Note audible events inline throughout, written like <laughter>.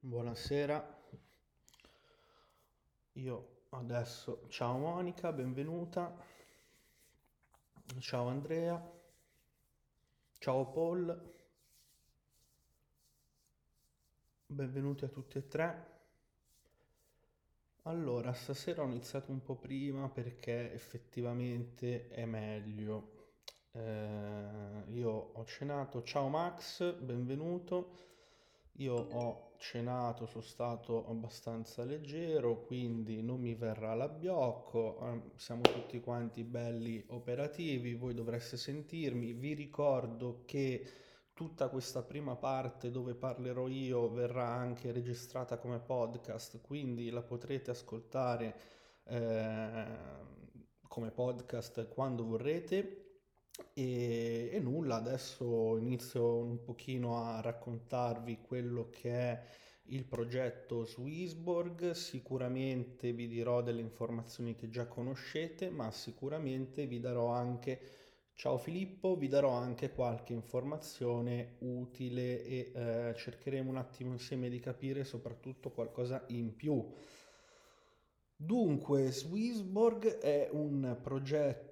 Buonasera, io adesso, ciao Monica, benvenuta, ciao Andrea, ciao Paul, benvenuti a tutti e tre. Allora, stasera ho iniziato un po' prima perché effettivamente è meglio. Eh, io ho cenato, ciao Max, benvenuto. Io ho cenato, sono stato abbastanza leggero, quindi non mi verrà l'abbiocco. eh, Siamo tutti quanti belli operativi, voi dovreste sentirmi. Vi ricordo che tutta questa prima parte dove parlerò io verrà anche registrata come podcast, quindi la potrete ascoltare eh, come podcast quando vorrete. E, e nulla, adesso inizio un pochino a raccontarvi quello che è il progetto Swissborg. Sicuramente vi dirò delle informazioni che già conoscete, ma sicuramente vi darò anche, ciao Filippo, vi darò anche qualche informazione utile e eh, cercheremo un attimo insieme di capire soprattutto qualcosa in più. Dunque, Swissborg è un progetto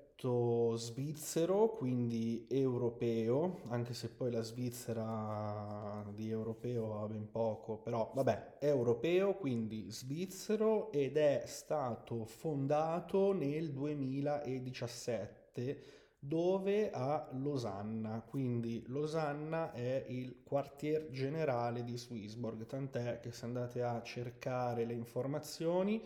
svizzero, quindi europeo, anche se poi la Svizzera di europeo ha ben poco, però vabbè, è europeo, quindi svizzero ed è stato fondato nel 2017 dove a Losanna, quindi Losanna è il quartier generale di Swissborg, tant'è che se andate a cercare le informazioni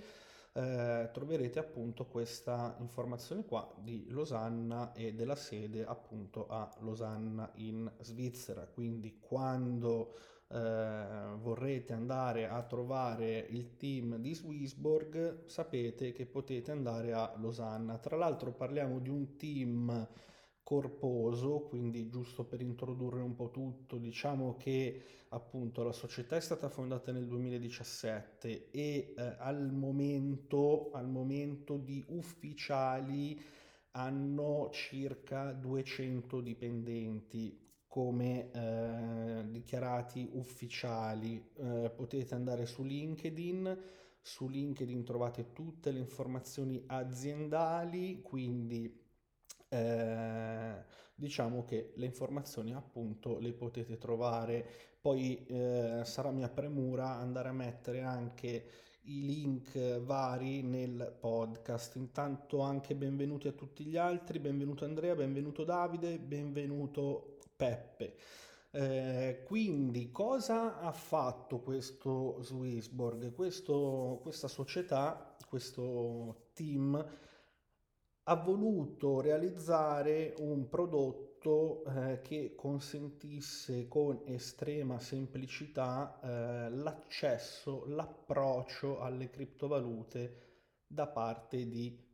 eh, troverete appunto questa informazione qua di Losanna e della sede appunto a Losanna in Svizzera. Quindi quando eh, vorrete andare a trovare il team di Swissborg, sapete che potete andare a Losanna. Tra l'altro parliamo di un team corposo, quindi giusto per introdurre un po' tutto, diciamo che appunto la società è stata fondata nel 2017 e eh, al momento, al momento di ufficiali hanno circa 200 dipendenti come eh, dichiarati ufficiali. Eh, potete andare su LinkedIn. Su LinkedIn trovate tutte le informazioni aziendali, quindi eh, diciamo che le informazioni appunto le potete trovare. Poi eh, sarà mia premura andare a mettere anche i link vari nel podcast. Intanto anche benvenuti a tutti gli altri, benvenuto Andrea, benvenuto Davide, benvenuto Peppe. Eh, quindi cosa ha fatto questo Swissborg? Questo, questa società, questo team ha voluto realizzare un prodotto eh, che consentisse con estrema semplicità eh, l'accesso, l'approccio alle criptovalute da parte di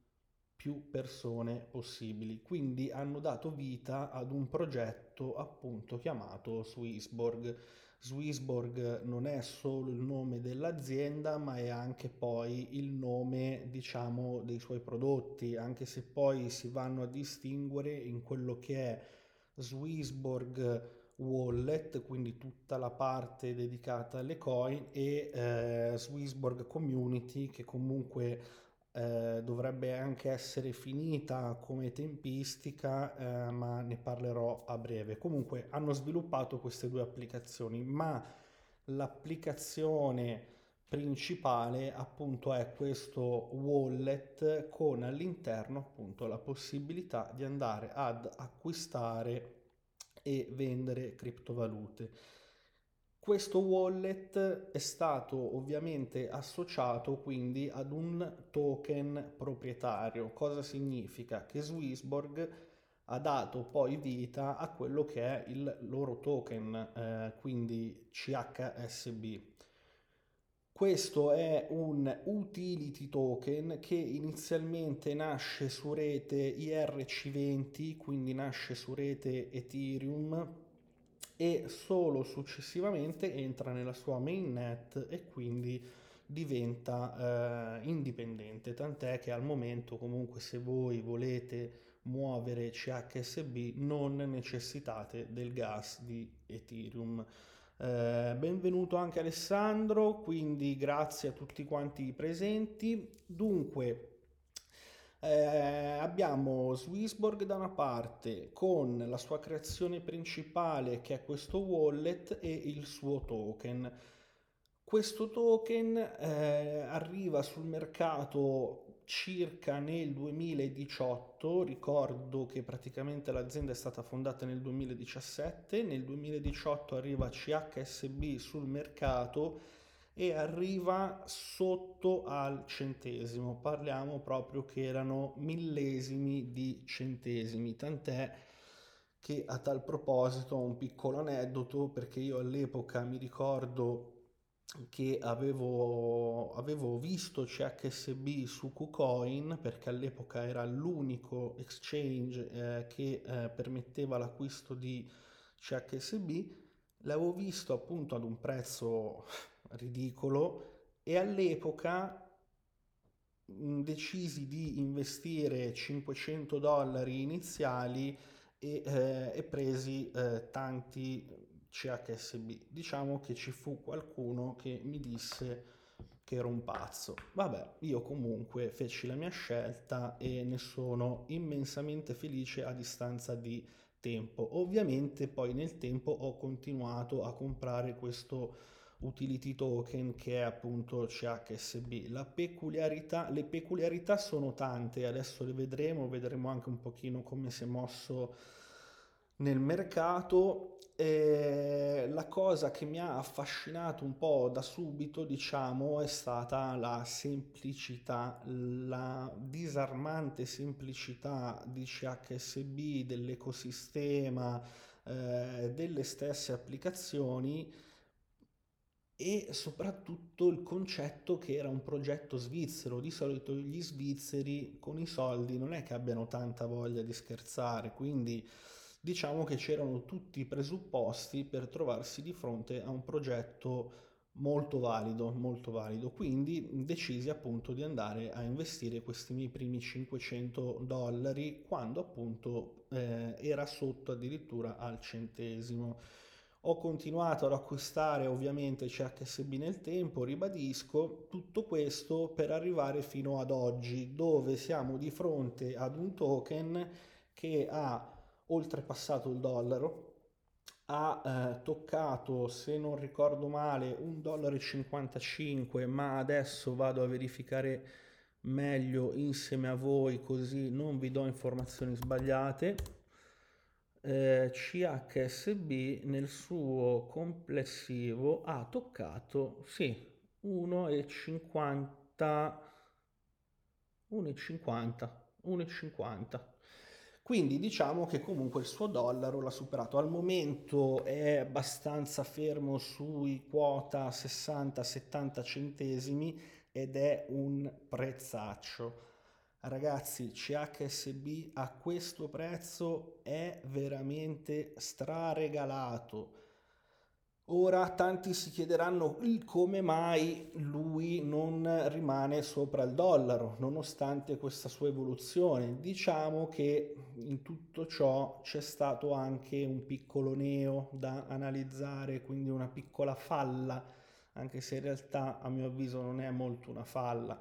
più persone possibili. Quindi hanno dato vita ad un progetto appunto chiamato Swissborg. Swissborg non è solo il nome dell'azienda, ma è anche poi il nome, diciamo, dei suoi prodotti, anche se poi si vanno a distinguere in quello che è Swissborg Wallet, quindi tutta la parte dedicata alle coin e eh, Swissborg Community che comunque eh, dovrebbe anche essere finita come tempistica, eh, ma ne parlerò a breve. Comunque hanno sviluppato queste due applicazioni, ma l'applicazione principale appunto è questo wallet con all'interno appunto la possibilità di andare ad acquistare e vendere criptovalute. Questo wallet è stato ovviamente associato quindi ad un token proprietario. Cosa significa? Che Swissborg ha dato poi vita a quello che è il loro token, eh, quindi CHSB. Questo è un utility token che inizialmente nasce su rete IRC20, quindi nasce su rete Ethereum e solo successivamente entra nella sua mainnet e quindi diventa eh, indipendente, tant'è che al momento comunque se voi volete muovere CHSB non necessitate del gas di Ethereum. Eh, benvenuto anche Alessandro, quindi grazie a tutti quanti i presenti. Dunque, eh, abbiamo Swissborg da una parte con la sua creazione principale che è questo wallet e il suo token. Questo token eh, arriva sul mercato circa nel 2018, ricordo che praticamente l'azienda è stata fondata nel 2017, nel 2018 arriva CHSB sul mercato e arriva sotto al centesimo, parliamo proprio che erano millesimi di centesimi, tant'è che a tal proposito un piccolo aneddoto perché io all'epoca mi ricordo che avevo, avevo visto CHSB su KuCoin perché all'epoca era l'unico exchange eh, che eh, permetteva l'acquisto di CHSB, l'avevo visto appunto ad un prezzo ridicolo e all'epoca decisi di investire 500 dollari iniziali e, eh, e presi eh, tanti CHSB. Diciamo che ci fu qualcuno che mi disse che ero un pazzo. Vabbè, io comunque feci la mia scelta e ne sono immensamente felice a distanza di tempo. Ovviamente poi nel tempo ho continuato a comprare questo utility token che è appunto CHSB. Peculiarità, le peculiarità sono tante, adesso le vedremo, vedremo anche un pochino come si è mosso nel mercato e la cosa che mi ha affascinato un po' da subito, diciamo, è stata la semplicità, la disarmante semplicità di CHSB, dell'ecosistema, eh, delle stesse applicazioni e soprattutto il concetto che era un progetto svizzero. Di solito gli svizzeri con i soldi non è che abbiano tanta voglia di scherzare, quindi diciamo che c'erano tutti i presupposti per trovarsi di fronte a un progetto molto valido, molto valido. Quindi decisi appunto di andare a investire questi miei primi 500 dollari quando appunto eh, era sotto addirittura al centesimo. Ho continuato ad acquistare ovviamente CHSB nel tempo, ribadisco tutto questo per arrivare fino ad oggi dove siamo di fronte ad un token che ha oltrepassato il dollaro, ha eh, toccato, se non ricordo male, 1,55 dollaro, ma adesso vado a verificare meglio insieme a voi così non vi do informazioni sbagliate. Eh, CHSB nel suo complessivo ha toccato sì 1,50 1,50 1,50 quindi diciamo che comunque il suo dollaro l'ha superato. Al momento è abbastanza fermo sui quota 60-70 centesimi ed è un prezzaccio. Ragazzi, CHSB a questo prezzo è veramente straregalato Ora tanti si chiederanno come mai lui non rimane sopra il dollaro, nonostante questa sua evoluzione. Diciamo che in tutto ciò c'è stato anche un piccolo neo da analizzare, quindi una piccola falla, anche se in realtà a mio avviso non è molto una falla.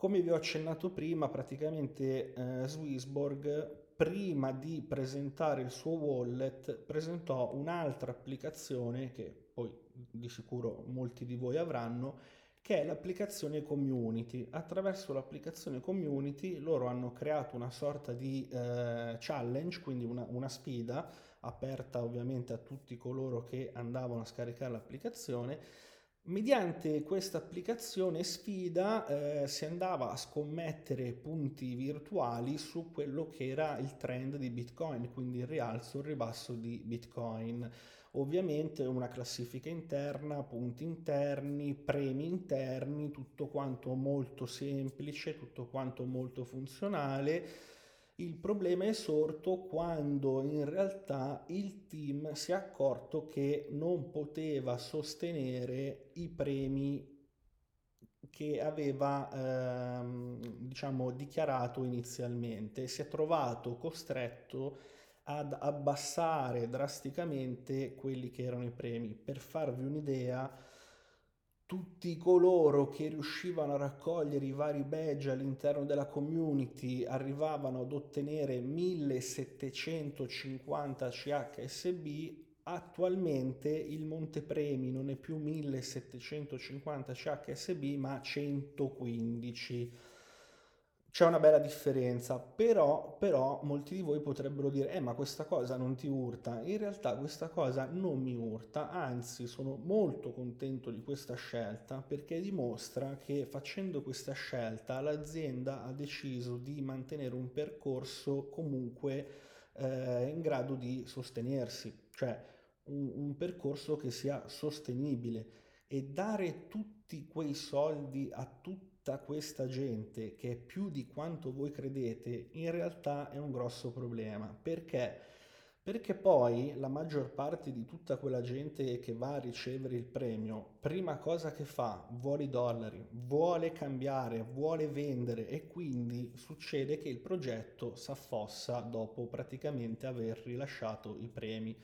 Come vi ho accennato prima, praticamente eh, Swissborg prima di presentare il suo wallet presentò un'altra applicazione che poi di sicuro molti di voi avranno che è l'applicazione community. Attraverso l'applicazione community loro hanno creato una sorta di eh, challenge, quindi una, una sfida aperta ovviamente a tutti coloro che andavano a scaricare l'applicazione Mediante questa applicazione sfida eh, si andava a scommettere punti virtuali su quello che era il trend di Bitcoin, quindi il rialzo o il ribasso di Bitcoin. Ovviamente una classifica interna, punti interni, premi interni, tutto quanto molto semplice, tutto quanto molto funzionale il problema è sorto quando in realtà il team si è accorto che non poteva sostenere i premi che aveva ehm, diciamo dichiarato inizialmente si è trovato costretto ad abbassare drasticamente quelli che erano i premi. Per farvi un'idea, tutti coloro che riuscivano a raccogliere i vari badge all'interno della community arrivavano ad ottenere 1750 CHSB Attualmente il montepremi non è più 1750 CHSB ma 115. C'è una bella differenza, però, però molti di voi potrebbero dire, eh ma questa cosa non ti urta. In realtà questa cosa non mi urta, anzi sono molto contento di questa scelta perché dimostra che facendo questa scelta l'azienda ha deciso di mantenere un percorso comunque eh, in grado di sostenersi. Cioè un, un percorso che sia sostenibile e dare tutti quei soldi a tutta questa gente, che è più di quanto voi credete, in realtà è un grosso problema. Perché? Perché poi la maggior parte di tutta quella gente che va a ricevere il premio, prima cosa che fa, vuole i dollari, vuole cambiare, vuole vendere e quindi succede che il progetto s'affossa dopo praticamente aver rilasciato i premi.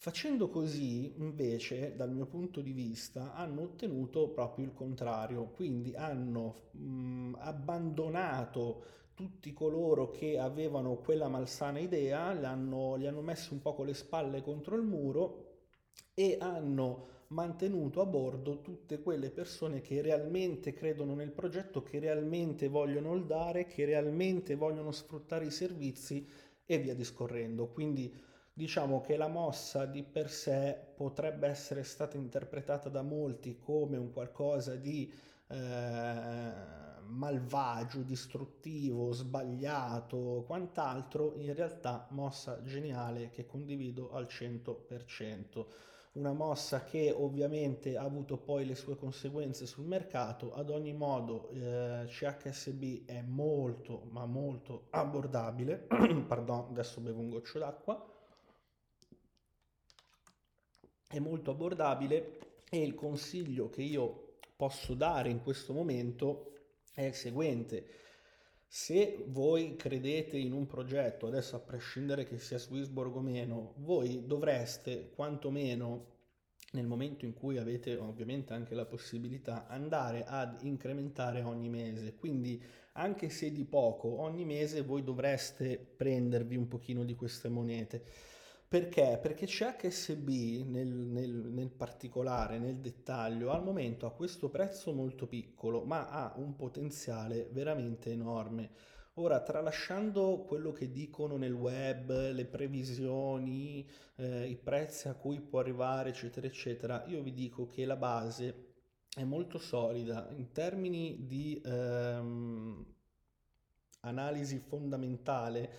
Facendo così, invece, dal mio punto di vista, hanno ottenuto proprio il contrario, quindi hanno mh, abbandonato tutti coloro che avevano quella malsana idea, li hanno, li hanno messi un po' con le spalle contro il muro e hanno mantenuto a bordo tutte quelle persone che realmente credono nel progetto, che realmente vogliono il dare, che realmente vogliono sfruttare i servizi e via discorrendo. Quindi Diciamo che la mossa di per sé potrebbe essere stata interpretata da molti come un qualcosa di eh, malvagio, distruttivo, sbagliato, quant'altro, in realtà mossa geniale che condivido al 100%. Una mossa che ovviamente ha avuto poi le sue conseguenze sul mercato, ad ogni modo eh, CHSB è molto ma molto abbordabile, <clears throat> pardon adesso bevo un goccio d'acqua, è molto abbordabile e il consiglio che io posso dare in questo momento è il seguente. Se voi credete in un progetto, adesso a prescindere che sia Swissborg o meno, voi dovreste quantomeno nel momento in cui avete ovviamente anche la possibilità andare ad incrementare ogni mese. Quindi anche se di poco ogni mese voi dovreste prendervi un pochino di queste monete perché? Perché CHSB nel, nel, nel, particolare, nel dettaglio, al momento ha questo prezzo molto piccolo, ma ha un potenziale veramente enorme. Ora, tralasciando quello che dicono nel web, le previsioni, eh, i prezzi a cui può arrivare, eccetera, eccetera, io vi dico che la base è molto solida in termini di ehm, analisi fondamentale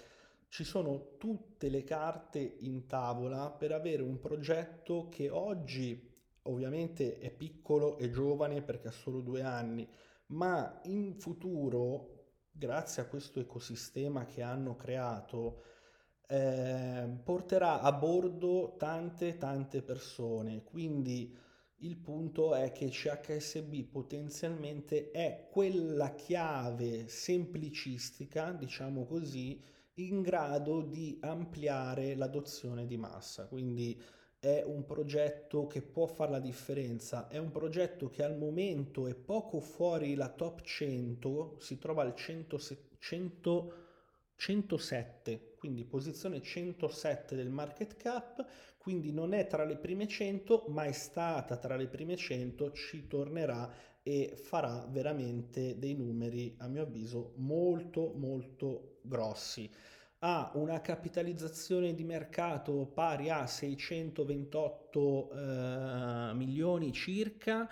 ci sono tutte le carte in tavola per avere un progetto che oggi ovviamente è piccolo e giovane perché ha solo due anni, ma in futuro, grazie a questo ecosistema che hanno creato, eh, porterà a bordo tante tante persone. Quindi il punto è che CHSB potenzialmente è quella chiave semplicistica, diciamo così, in grado di ampliare l'adozione di massa. Quindi è un progetto che può fare la differenza, è un progetto che al momento è poco fuori la top 100, si trova al 100, 100, 107, quindi posizione 107 del market cap, quindi non è tra le prime 100, ma è stata tra le prime 100, ci tornerà e farà veramente dei numeri, a mio avviso, molto molto grossi ha una capitalizzazione di mercato pari a 628 eh, milioni circa.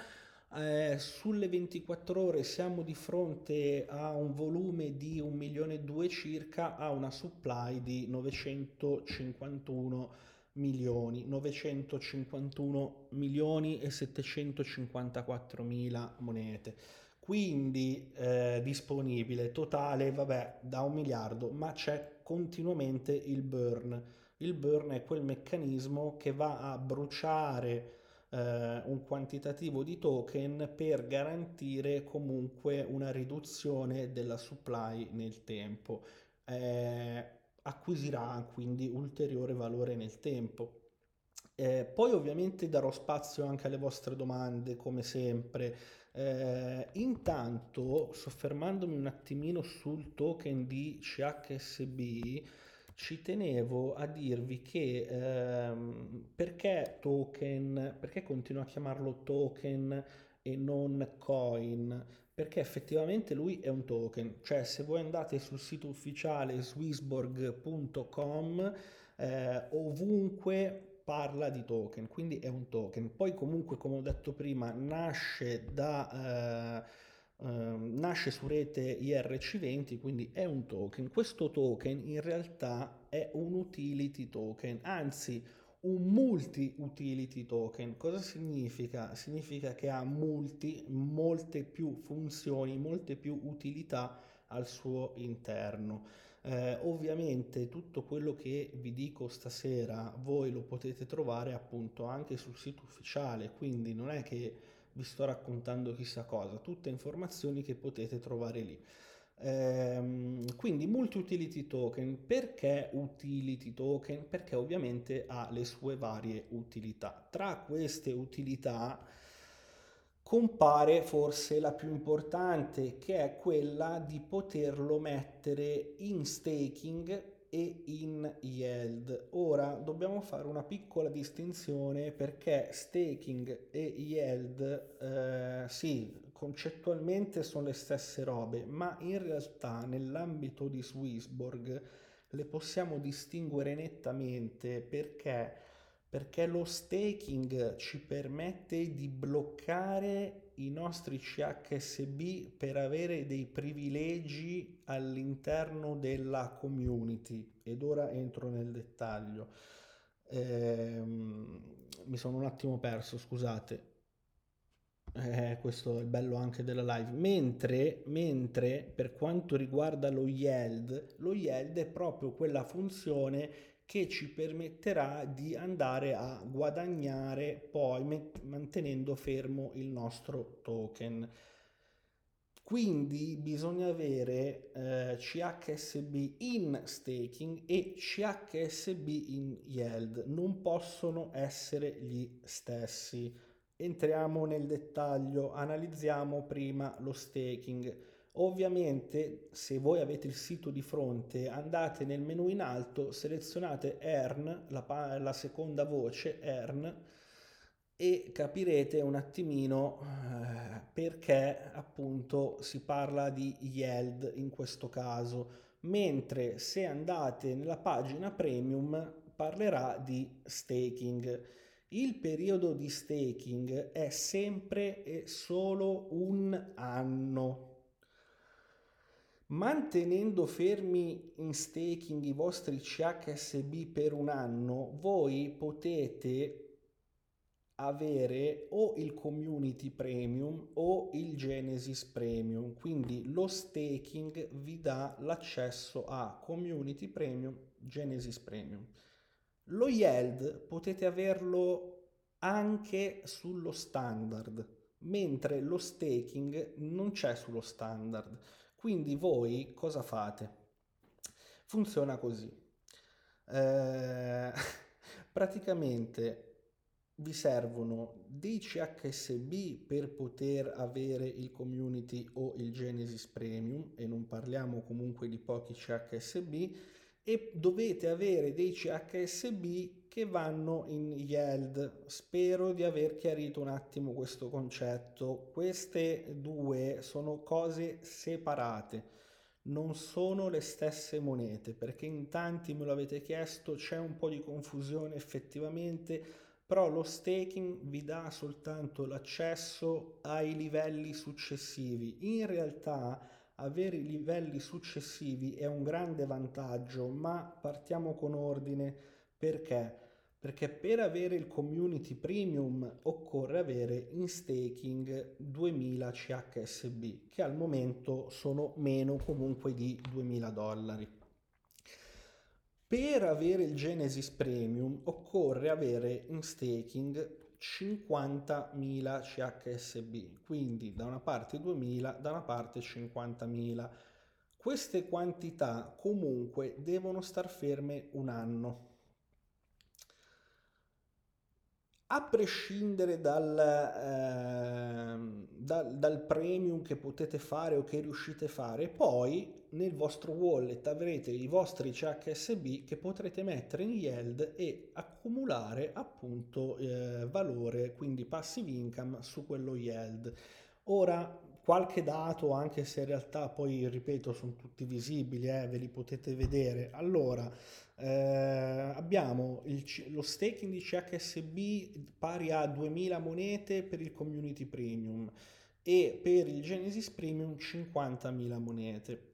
Eh, sulle 24 ore siamo di fronte a un volume di 1 milione e 2 circa, a una supply di 951 milioni, 951 milioni e 754 mila monete. Quindi eh, disponibile totale vabbè da un miliardo ma c'è continuamente il burn. Il burn è quel meccanismo che va a bruciare eh, un quantitativo di token per garantire comunque una riduzione della supply nel tempo. Eh, acquisirà quindi ulteriore valore nel tempo. Eh, poi ovviamente darò spazio anche alle vostre domande, come sempre. Eh, intanto, soffermandomi un attimino sul token di CHSB, ci tenevo a dirvi che ehm, perché token, perché continuo a chiamarlo token e non coin? Perché effettivamente lui è un token, cioè se voi andate sul sito ufficiale swissborg.com eh, ovunque parla di token, quindi è un token. Poi comunque, come ho detto prima, nasce da... Eh, Uh, nasce su rete IRC20, quindi è un token. Questo token in realtà è un utility token, anzi un multi-utility token. Cosa significa? Significa che ha multi, molte più funzioni, molte più utilità al suo interno. Eh, ovviamente tutto quello che vi dico stasera voi lo potete trovare appunto anche sul sito ufficiale, quindi non è che vi sto raccontando chissà cosa, tutte informazioni che potete trovare lì. Ehm, quindi multi-utility token, perché utility token? Perché ovviamente ha le sue varie utilità. Tra queste utilità compare forse la più importante che è quella di poterlo mettere in staking e in yield. Ora dobbiamo fare una piccola distinzione perché staking e yield eh, sì, concettualmente sono le stesse robe, ma in realtà nell'ambito di Swissborg le possiamo distinguere nettamente perché perché lo staking ci permette di bloccare i nostri CHSB per avere dei privilegi all'interno della community ed ora entro nel dettaglio. Eh, mi sono un attimo perso, scusate. Eh, questo è il bello anche della live. Mentre, mentre per quanto riguarda lo yield, lo yield è proprio quella funzione che ci permetterà di andare a guadagnare poi mantenendo fermo il nostro token. Quindi bisogna avere eh, CHSB in staking e CHSB in yield, non possono essere gli stessi. Entriamo nel dettaglio, analizziamo prima lo staking. Ovviamente se voi avete il sito di fronte andate nel menu in alto, selezionate Earn, la, la seconda voce Earn e capirete un attimino eh, perché appunto si parla di yield in questo caso, mentre se andate nella pagina premium parlerà di staking. Il periodo di staking è sempre e solo un anno. Mantenendo fermi in staking i vostri CHSB per un anno, voi potete avere o il community premium o il Genesis premium. Quindi lo staking vi dà l'accesso a community premium Genesis premium lo yield potete averlo anche sullo standard mentre lo staking non c'è sullo standard quindi voi cosa fate? Funziona così. Eh, <laughs> praticamente vi servono dei CHSB per poter avere il community o il Genesis Premium e non parliamo comunque di pochi CHSB e dovete avere dei CHSB che vanno in yield. Spero di aver chiarito un attimo questo concetto. Queste due sono cose separate, non sono le stesse monete, perché in tanti me lo avete chiesto, c'è un po' di confusione effettivamente, però lo staking vi dà soltanto l'accesso ai livelli successivi. In realtà avere i livelli successivi è un grande vantaggio, ma partiamo con ordine perché? Perché per avere il community premium occorre avere in staking 2000 CHSB, che al momento sono meno comunque di 2000 dollari. Per avere il Genesis Premium occorre avere in staking 50.000 CHSB, quindi da una parte 2.000, da una parte 50.000. Queste quantità comunque devono star ferme un anno. A prescindere dal, eh, dal, dal, premium che potete fare o che riuscite a fare, poi nel vostro wallet avrete i vostri CHSB che potrete mettere in yield e accumulare appunto eh, valore, quindi passive income su quello yield. Ora qualche dato, anche se in realtà poi ripeto sono tutti visibili, eh, ve li potete vedere. Allora, eh, abbiamo il, lo staking di CHSB pari a 2000 monete per il community premium e per il Genesis premium 50.000 monete.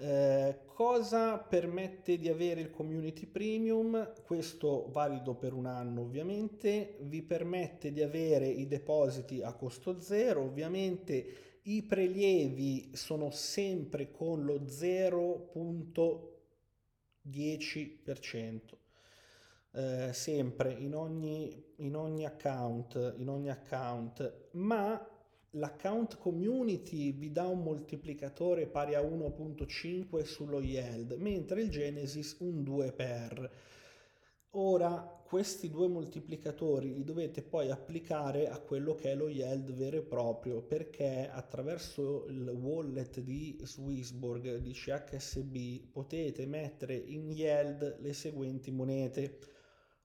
Eh, cosa permette di avere il community premium? Questo valido per un anno ovviamente, vi permette di avere i depositi a costo zero, ovviamente i prelievi sono sempre con lo 0.5 10%. Eh, sempre in ogni, in ogni account, in ogni account, ma l'account community vi dà un moltiplicatore pari a 1.5 sullo yield, mentre il Genesis un 2 per. Ora questi due moltiplicatori li dovete poi applicare a quello che è lo yield vero e proprio perché attraverso il wallet di Swissborg di CHSB potete mettere in yield le seguenti monete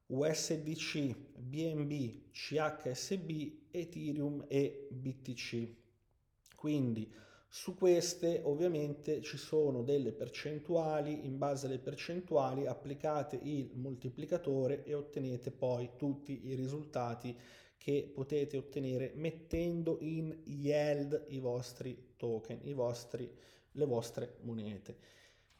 USDC, BNB, CHSB, Ethereum e BTC. Quindi su queste ovviamente ci sono delle percentuali, in base alle percentuali applicate il moltiplicatore e ottenete poi tutti i risultati che potete ottenere mettendo in yield i vostri token, i vostri, le vostre monete.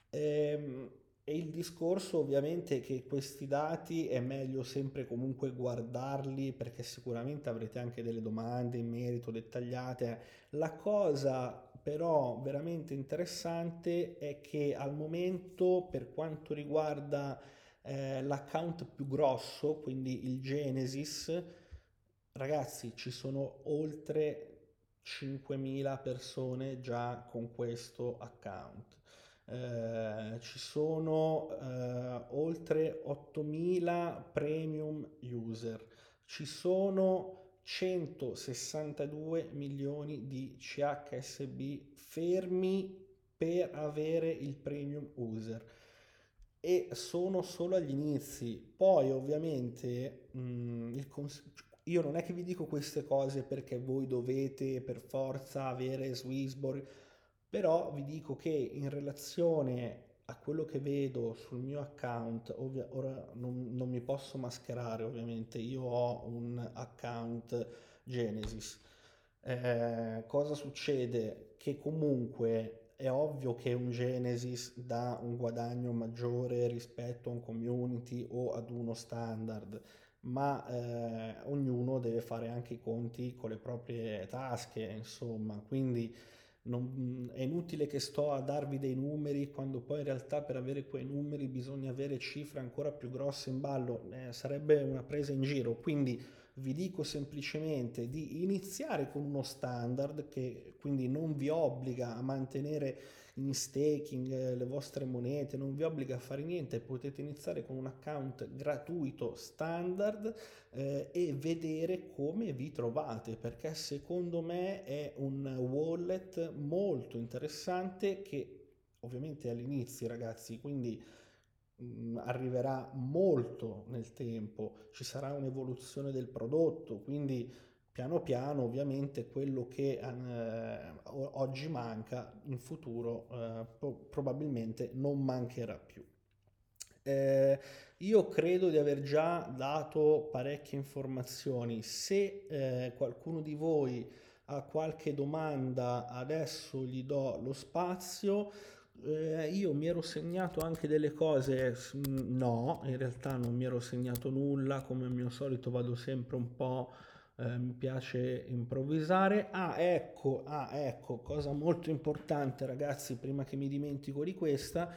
Ehm, e il discorso ovviamente è che questi dati è meglio sempre comunque guardarli perché sicuramente avrete anche delle domande in merito dettagliate. La cosa però veramente interessante è che al momento per quanto riguarda eh, l'account più grosso, quindi il Genesis, ragazzi ci sono oltre 5.000 persone già con questo account. Eh, ci sono eh, oltre 8.000 premium user, ci sono 162 milioni di CHSB fermi per avere il premium user e sono solo agli inizi. Poi ovviamente mh, mm, cons- io non è che vi dico queste cose perché voi dovete per forza avere Swissborg, però vi dico che in relazione a quello che vedo sul mio account, ovvia, ora non, non, mi posso mascherare ovviamente, io ho un account Genesis. Eh, cosa succede? Che comunque è ovvio che un Genesis dà un guadagno maggiore rispetto a un community o ad uno standard, ma eh, ognuno deve fare anche i conti con le proprie tasche, insomma, quindi non, è inutile che sto a darvi dei numeri quando poi in realtà per avere quei numeri bisogna avere cifre ancora più grosse in ballo, eh, sarebbe una presa in giro. Quindi vi dico semplicemente di iniziare con uno standard che quindi non vi obbliga a mantenere in staking eh, le vostre monete, non vi obbliga a fare niente, potete iniziare con un account gratuito standard eh, e vedere come vi trovate, perché secondo me è un wallet molto interessante che ovviamente all'inizio ragazzi, quindi arriverà molto nel tempo, ci sarà un'evoluzione del prodotto, quindi piano piano ovviamente quello che eh, oggi manca in futuro eh, pro- probabilmente non mancherà più. Eh, io credo di aver già dato parecchie informazioni. Se eh, qualcuno di voi ha qualche domanda, adesso gli do lo spazio. Eh, io mi ero segnato anche delle cose, no, in realtà non mi ero segnato nulla, come al mio solito vado sempre un po' eh, mi piace improvvisare. Ah, ecco, ah, ecco, cosa molto importante ragazzi, prima che mi dimentico di questa,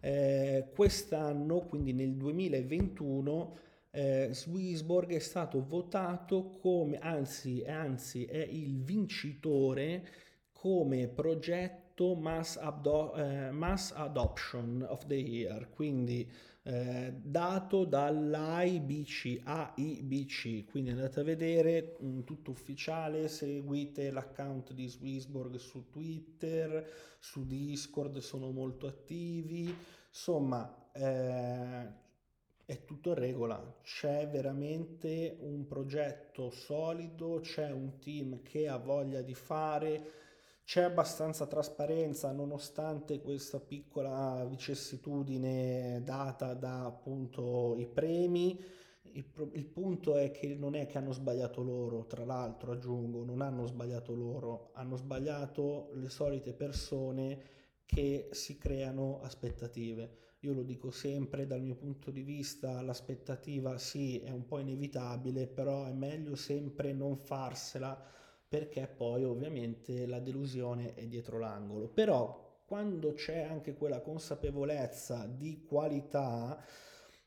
eh, quest'anno, quindi nel 2021, eh, Swissborg è stato votato come, anzi, anzi è il vincitore come progetto progetto Mass, Abdo- eh, Mass Adoption of the Year, quindi eh, dato dall'AIBC, AIBC, quindi andate a vedere mh, mm, tutto ufficiale, seguite l'account di Swissborg su Twitter, su Discord sono molto attivi, insomma eh, è tutto in regola, c'è veramente un progetto solido, c'è un team che ha voglia di fare, c'è abbastanza trasparenza nonostante questa piccola vicissitudine data da appunto i premi. Il, il, punto è che non è che hanno sbagliato loro, tra l'altro aggiungo, non hanno sbagliato loro, hanno sbagliato le solite persone che si creano aspettative. Io lo dico sempre, dal mio punto di vista l'aspettativa sì è un po' inevitabile, però è meglio sempre non farsela perché poi ovviamente la delusione è dietro l'angolo. Però quando c'è anche quella consapevolezza di qualità,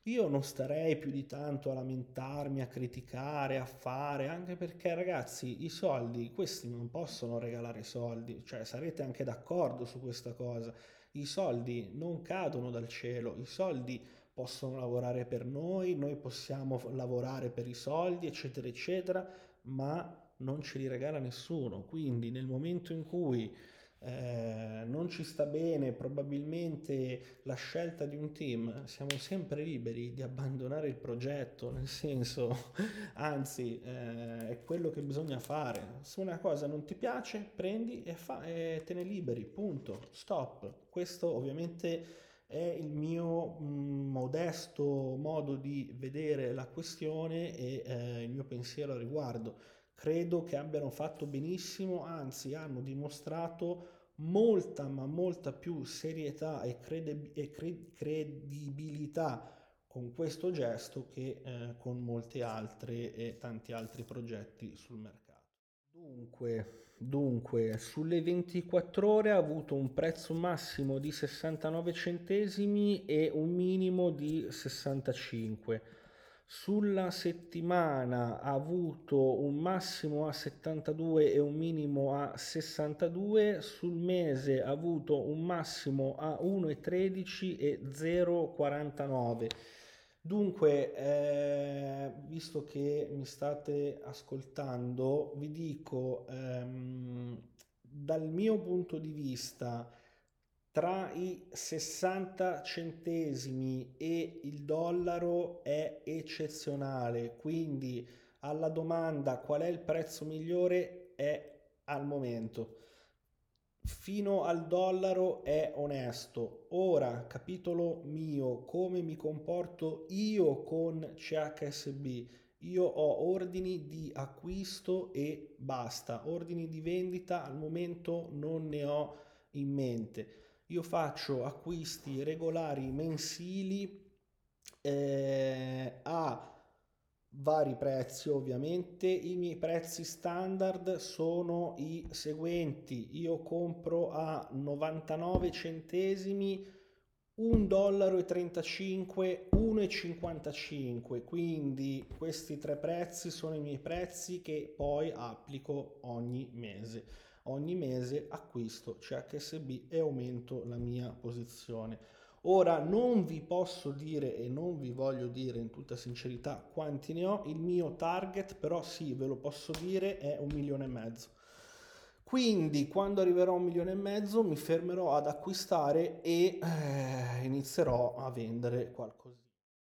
io non starei più di tanto a lamentarmi, a criticare, a fare, anche perché ragazzi, i soldi, questi non possono regalare soldi, cioè sarete anche d'accordo su questa cosa. I soldi non cadono dal cielo, i soldi possono lavorare per noi, noi possiamo lavorare per i soldi, eccetera, eccetera, ma non ce li regala nessuno. Quindi nel momento in cui eh, non ci sta bene probabilmente la scelta di un team, siamo sempre liberi di abbandonare il progetto, nel senso, <laughs> anzi, eh, è quello che bisogna fare. Se una cosa non ti piace, prendi e, fa, e te ne liberi, punto, stop. Questo ovviamente è il mio mh, mm, modesto modo di vedere la questione e eh, il mio pensiero a riguardo credo che abbiano fatto benissimo, anzi hanno dimostrato molta ma molta più serietà e, crede- e cre- credibilità con questo gesto che eh, con molti altri e tanti altri progetti sul mercato. Dunque, dunque, sulle 24 ore ha avuto un prezzo massimo di 69 centesimi e un minimo di 65 sulla settimana ha avuto un massimo a 72 e un minimo a 62, sul mese ha avuto un massimo a 1,13 e 0,49. Dunque, eh, visto che mi state ascoltando, vi dico, ehm, dal mio punto di vista, tra i 60 centesimi e il dollaro è eccezionale, quindi alla domanda qual è il prezzo migliore è al momento. Fino al dollaro è onesto. Ora, capitolo mio, come mi comporto io con CHSB. Io ho ordini di acquisto e basta. Ordini di vendita al momento non ne ho in mente io faccio acquisti regolari mensili eh, a vari prezzi ovviamente. I miei prezzi standard sono i seguenti. Io compro a 99 centesimi 1 dollaro e 35 1,55 quindi questi tre prezzi sono i miei prezzi che poi applico ogni mese ogni mese acquisto CHSB e aumento la mia posizione. Ora non vi posso dire e non vi voglio dire in tutta sincerità quanti ne ho, il mio target però sì, ve lo posso dire, è un milione e mezzo. Quindi quando arriverò a un milione e mezzo mi fermerò ad acquistare e eh, inizierò a vendere qualcosa.